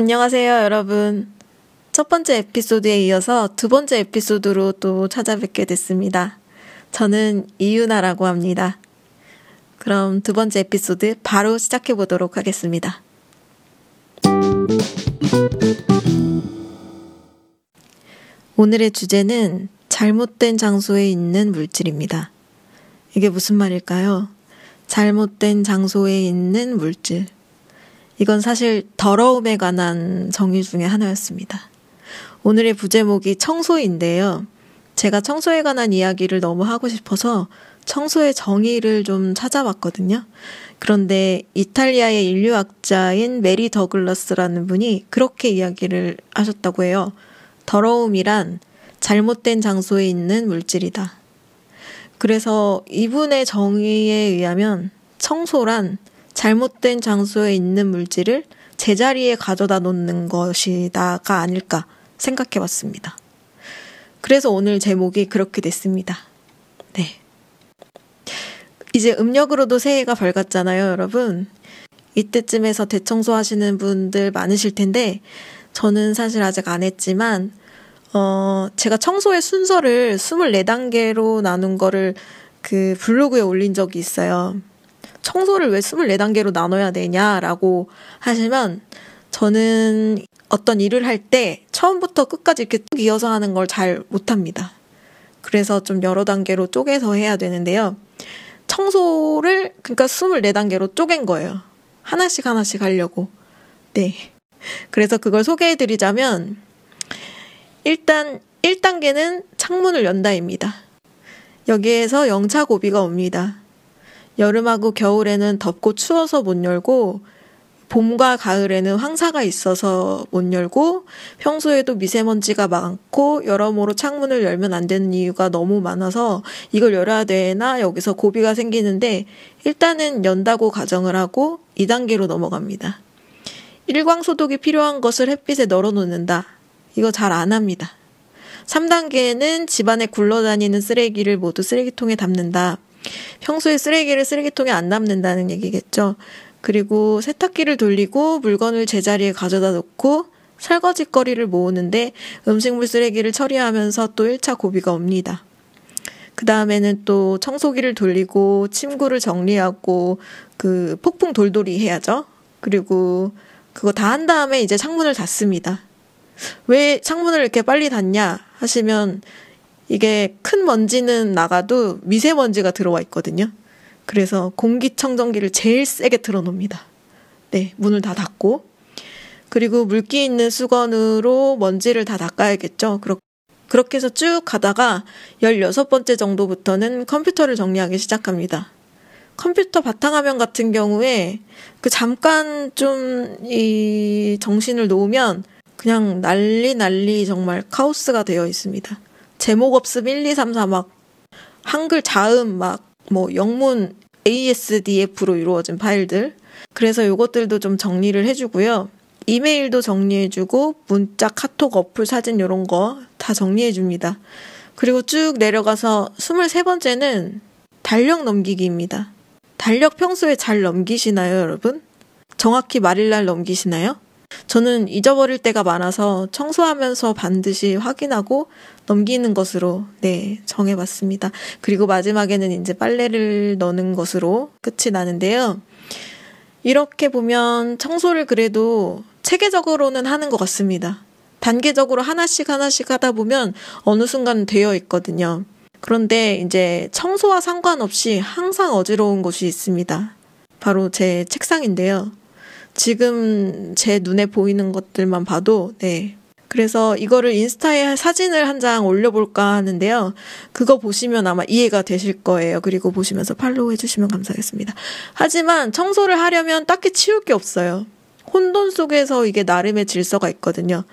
안녕하세요, 여러분. 첫 번째 에피소드에 이어서 두 번째 에피소드로 또 찾아뵙게 됐습니다. 저는 이유나라고 합니다. 그럼 두 번째 에피소드 바로 시작해 보도록 하겠습니다. 오늘의 주제는 잘못된 장소에 있는 물질입니다. 이게 무슨 말일까요? 잘못된 장소에 있는 물질. 이건 사실 더러움에 관한 정의 중에 하나였습니다. 오늘의 부제목이 청소인데요. 제가 청소에 관한 이야기를 너무 하고 싶어서 청소의 정의를 좀 찾아봤거든요. 그런데 이탈리아의 인류학자인 메리 더글러스라는 분이 그렇게 이야기를 하셨다고 해요. 더러움이란 잘못된 장소에 있는 물질이다. 그래서 이분의 정의에 의하면 청소란 잘못된 장소에 있는 물질을 제자리에 가져다 놓는 것이다가 아닐까 생각해 봤습니다. 그래서 오늘 제목이 그렇게 됐습니다. 네. 이제 음력으로도 새해가 밝았잖아요, 여러분. 이때쯤에서 대청소 하시는 분들 많으실 텐데, 저는 사실 아직 안 했지만, 어, 제가 청소의 순서를 24단계로 나눈 거를 그 블로그에 올린 적이 있어요. 청소를 왜 24단계로 나눠야 되냐라고 하시면, 저는 어떤 일을 할 때 처음부터 끝까지 이렇게 쭉 이어서 하는 걸 잘 못합니다. 그래서 좀 여러 단계로 쪼개서 해야 되는데요. 청소를 그러니까 24단계로 쪼갠 거예요. 하나씩 하나씩 하려고. 네. 그래서 그걸 소개해 드리자면 일단 1단계는 창문을 연다입니다. 여기에서 영차 고비가 옵니다. 여름하고 겨울에는 덥고 추워서 못 열고 봄과 가을에는 황사가 있어서 못 열고 평소에도 미세먼지가 많고 여러모로 창문을 열면 안 되는 이유가 너무 많아서 이걸 열어야 되나 여기서 고비가 생기는데 일단은 연다고 가정을 하고 2단계로 넘어갑니다. 일광 소독이 필요한 것을 햇빛에 널어 놓는다. 이거 잘 안 합니다. 3단계는 집안에 굴러다니는 쓰레기를 모두 쓰레기통에 담는다. 평소에 쓰레기를 쓰레기통에 안 담는다는 얘기겠죠. 그리고 세탁기를 돌리고 물건을 제자리에 가져다 놓고 설거지거리를 모으는데 음식물 쓰레기를 처리하면서 또 1차 고비가 옵니다. 그 다음에는 또 청소기를 돌리고 침구를 정리하고 그 폭풍 돌돌이 해야죠. 그리고 그거 다 한 다음에 이제 창문을 닫습니다. 왜 창문을 이렇게 빨리 닫냐 하시면 이게 큰 먼지는 나가도 미세먼지가 들어와 있거든요. 그래서 공기청정기를 제일 세게 틀어놓습니다. 네, 문을 다 닫고. 그리고 물기 있는 수건으로 먼지를 다 닦아야겠죠. 그렇게 해서 쭉 가다가 16번째 정도부터는 컴퓨터를 정리하기 시작합니다. 컴퓨터 바탕화면 같은 경우에 그 잠깐 좀 이 정신을 놓으면 그냥 난리 난리 정말 카오스가 되어 있습니다. 제목 없음 1, 2, 3, 4 막 한글 자음 막 뭐 영문 ASDF로 이루어진 파일들. 그래서 이것들도 좀 정리를 해주고요. 이메일도 정리해주고 문자, 카톡, 어플, 사진 이런 거 다 정리해줍니다. 그리고 쭉 내려가서 23번째는 달력 넘기기입니다. 달력 평소에 잘 넘기시나요, 여러분? 정확히 말일 날 넘기시나요? 저는 잊어버릴 때가 많아서 청소하면서 반드시 확인하고 넘기는 것으로 네 정해봤습니다. 그리고 마지막에는 이제 빨래를 넣는 것으로 끝이 나는데요. 이렇게 보면 청소를 그래도 체계적으로는 하는 것 같습니다. 단계적으로 하나씩 하나씩 하다 보면 어느 순간 되어 있거든요. 그런데 이제 청소와 상관없이 항상 어지러운 곳이 있습니다. 바로 제 책상인데요. 지금 제 눈에 보이는 것들만 봐도, 네. 그래서 이거를 인스타에 사진을 한 장 올려볼까 하는데요. 그거 보시면 아마 이해가 되실 거예요. 그리고 보시면서 팔로우 해주시면 감사하겠습니다. 하지만 청소를 하려면 딱히 치울 게 없어요. 혼돈 속에서 이게 나름의 질서가 있거든요.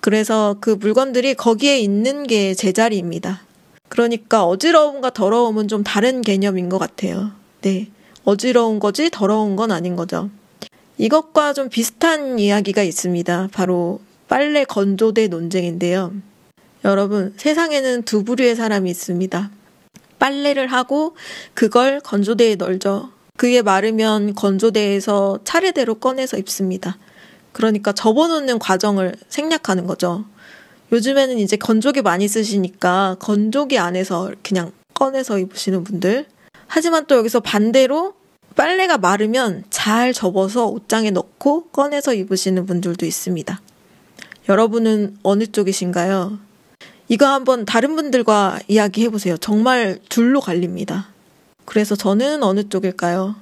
그래서 그 물건들이 거기에 있는 게 제자리입니다. 그러니까 어지러움과 더러움은 좀 다른 개념인 것 같아요. 네. 어지러운 거지 더러운 건 아닌 거죠. 이것과 좀 비슷한 이야기가 있습니다. 바로 빨래 건조대 논쟁인데요. 여러분, 세상에는 두 부류의 사람이 있습니다. 빨래를 하고 그걸 건조대에 널죠. 그게 마르면 건조대에서 차례대로 꺼내서 입습니다. 그러니까 접어놓는 과정을 생략하는 거죠. 요즘에는 이제 건조기 많이 쓰시니까 건조기 안에서 그냥 꺼내서 입으시는 분들. 하지만 또 여기서 반대로 빨래가 마르면 잘 접어서 옷장에 넣고 꺼내서 입으시는 분들도 있습니다. 여러분은 어느 쪽이신가요? 이거 한번 다른 분들과 이야기해 보세요. 정말 둘로 갈립니다. 그래서 저는 어느 쪽일까요?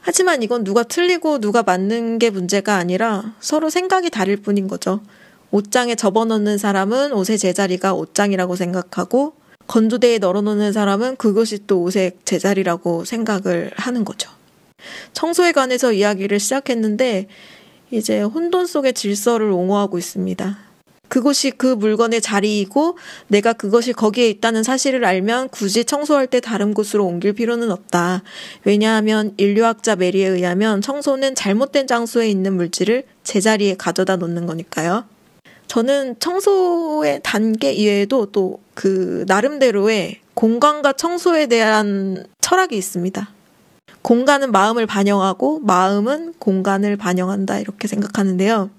하지만 이건 누가 틀리고 누가 맞는 게 문제가 아니라 서로 생각이 다를 뿐인 거죠. 옷장에 접어넣는 사람은 옷의 제자리가 옷장이라고 생각하고 건조대에 널어놓는 사람은 그것이 또 옷의 제자리라고 생각을 하는 거죠. 청소에 관해서 이야기를 시작했는데 이제 혼돈 속의 질서를 옹호하고 있습니다. 그곳이 그 물건의 자리이고 내가 그것이 거기에 있다는 사실을 알면 굳이 청소할 때 다른 곳으로 옮길 필요는 없다. 왜냐하면 인류학자 메리에 의하면 청소는 잘못된 장소에 있는 물질을 제자리에 가져다 놓는 거니까요. 저는 청소의 단계 이외에도 또 그 나름대로의 공간과 청소에 대한 철학이 있습니다. 공간은 마음을 반영하고 마음은 공간을 반영한다 이렇게 생각하는데요.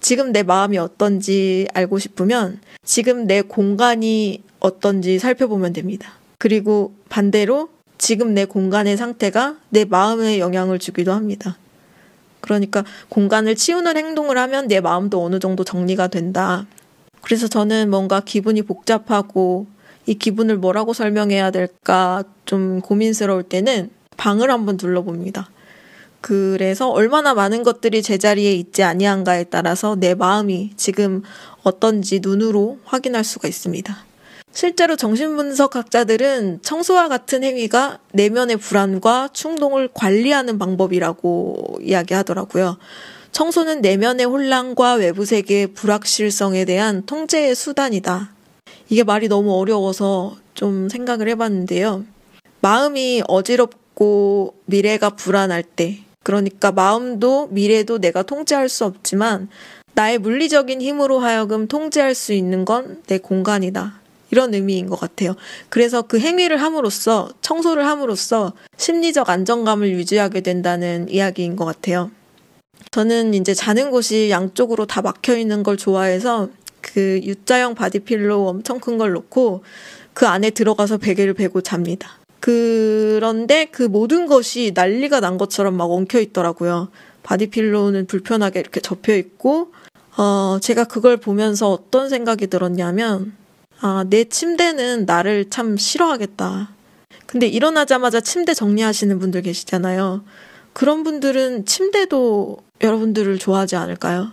지금 내 마음이 어떤지 알고 싶으면 지금 내 공간이 어떤지 살펴보면 됩니다. 그리고 반대로 지금 내 공간의 상태가 내 마음에 영향을 주기도 합니다. 그러니까 공간을 치우는 행동을 하면 내 마음도 어느 정도 정리가 된다. 그래서 저는 뭔가 기분이 복잡하고 이 기분을 뭐라고 설명해야 될까 좀 고민스러울 때는 방을 한번 둘러봅니다. 그래서 얼마나 많은 것들이 제자리에 있지 아니한가에 따라서 내 마음이 지금 어떤지 눈으로 확인할 수가 있습니다. 실제로 정신분석학자들은 청소와 같은 행위가 내면의 불안과 충동을 관리하는 방법이라고 이야기하더라고요. 청소는 내면의 혼란과 외부 세계의 불확실성에 대한 통제의 수단이다. 이게 말이 너무 어려워서 좀 생각을 해봤는데요. 마음이 어지럽고 미래가 불안할 때, 그러니까 마음도 미래도 내가 통제할 수 없지만 나의 물리적인 힘으로 하여금 통제할 수 있는 건 내 공간이다. 이런 의미인 것 같아요. 그래서 그 행위를 함으로써, 청소를 함으로써 심리적 안정감을 유지하게 된다는 이야기인 것 같아요. 저는 이제 자는 곳이 양쪽으로 다 막혀 있는 걸 좋아해서 그 U자형 바디필로 엄청 큰 걸 놓고 그 안에 들어가서 베개를 베고 잡니다. 그런데 그 모든 것이 난리가 난 것처럼 막 엉켜 있더라고요. 바디필로는 불편하게 이렇게 접혀 있고, 어, 제가 그걸 보면서 어떤 생각이 들었냐면, 아, 내 침대는 나를 참 싫어하겠다. 근데 일어나자마자 침대 정리하시는 분들 계시잖아요. 그런 분들은 침대도 여러분들을 좋아하지 않을까요?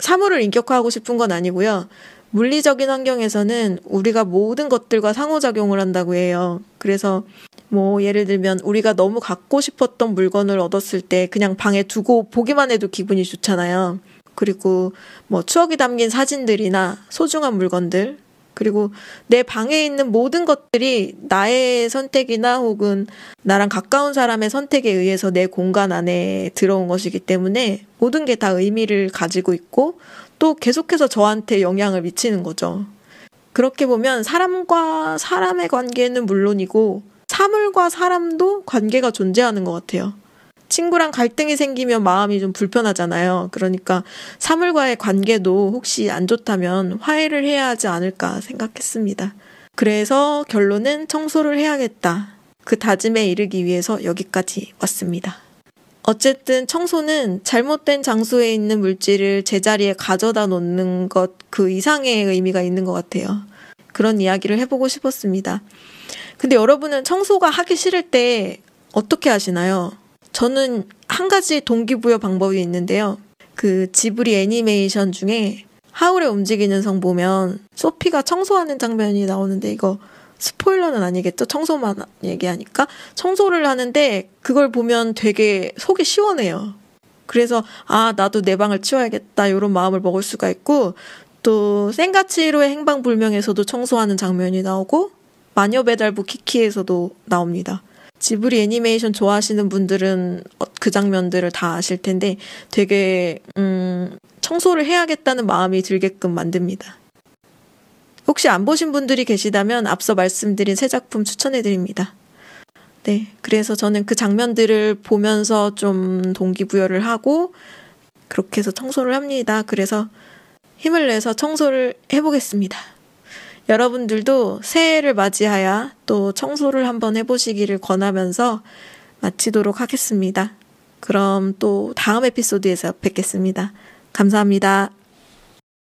사물을 인격화하고 싶은 건 아니고요. 물리적인 환경에서는 우리가 모든 것들과 상호작용을 한다고 해요. 그래서 뭐 예를 들면 우리가 너무 갖고 싶었던 물건을 얻었을 때 그냥 방에 두고 보기만 해도 기분이 좋잖아요. 그리고 뭐 추억이 담긴 사진들이나 소중한 물건들 그리고 내 방에 있는 모든 것들이 나의 선택이나 혹은 나랑 가까운 사람의 선택에 의해서 내 공간 안에 들어온 것이기 때문에 모든 게 다 의미를 가지고 있고 또 계속해서 저한테 영향을 미치는 거죠. 그렇게 보면 사람과 사람의 관계는 물론이고 사물과 사람도 관계가 존재하는 것 같아요. 친구랑 갈등이 생기면 마음이 좀 불편하잖아요. 그러니까 사물과의 관계도 혹시 안 좋다면 화해를 해야 하지 않을까 생각했습니다. 그래서 결론은 청소를 해야겠다. 그 다짐에 이르기 위해서 여기까지 왔습니다. 어쨌든 청소는 잘못된 장소에 있는 물질을 제자리에 가져다 놓는 것 그 이상의 의미가 있는 것 같아요. 그런 이야기를 해보고 싶었습니다. 근데 여러분은 청소가 하기 싫을 때 어떻게 하시나요? 저는 한 가지 동기부여 방법이 있는데요. 그 지브리 애니메이션 중에 하울의 움직이는 성 보면 소피가 청소하는 장면이 나오는데 이거 스포일러는 아니겠죠? 청소만 얘기하니까 청소를 하는데 그걸 보면 되게 속이 시원해요. 그래서 아 나도 내 방을 치워야겠다 이런 마음을 먹을 수가 있고 또 생가치로의 행방불명에서도 청소하는 장면이 나오고 마녀 배달부 키키에서도 나옵니다. 지브리 애니메이션 좋아하시는 분들은 어, 그 장면들을 다 아실 텐데 되게 음, 청소를 해야겠다는 마음이 들게끔 만듭니다. 혹시 안 보신 분들이 계시다면 앞서 말씀드린 새 작품 추천해 드립니다. 네. 그래서 저는 그 장면들을 보면서 좀 동기부여를 하고 그렇게 해서 청소를 합니다. 그래서 힘을 내서 청소를 해보겠습니다. 여러분들도 새해를 맞이하여 또 청소를 한번 해보시기를 권하면서 마치도록 하겠습니다. 그럼 또 다음 에피소드에서 뵙겠습니다. 감사합니다.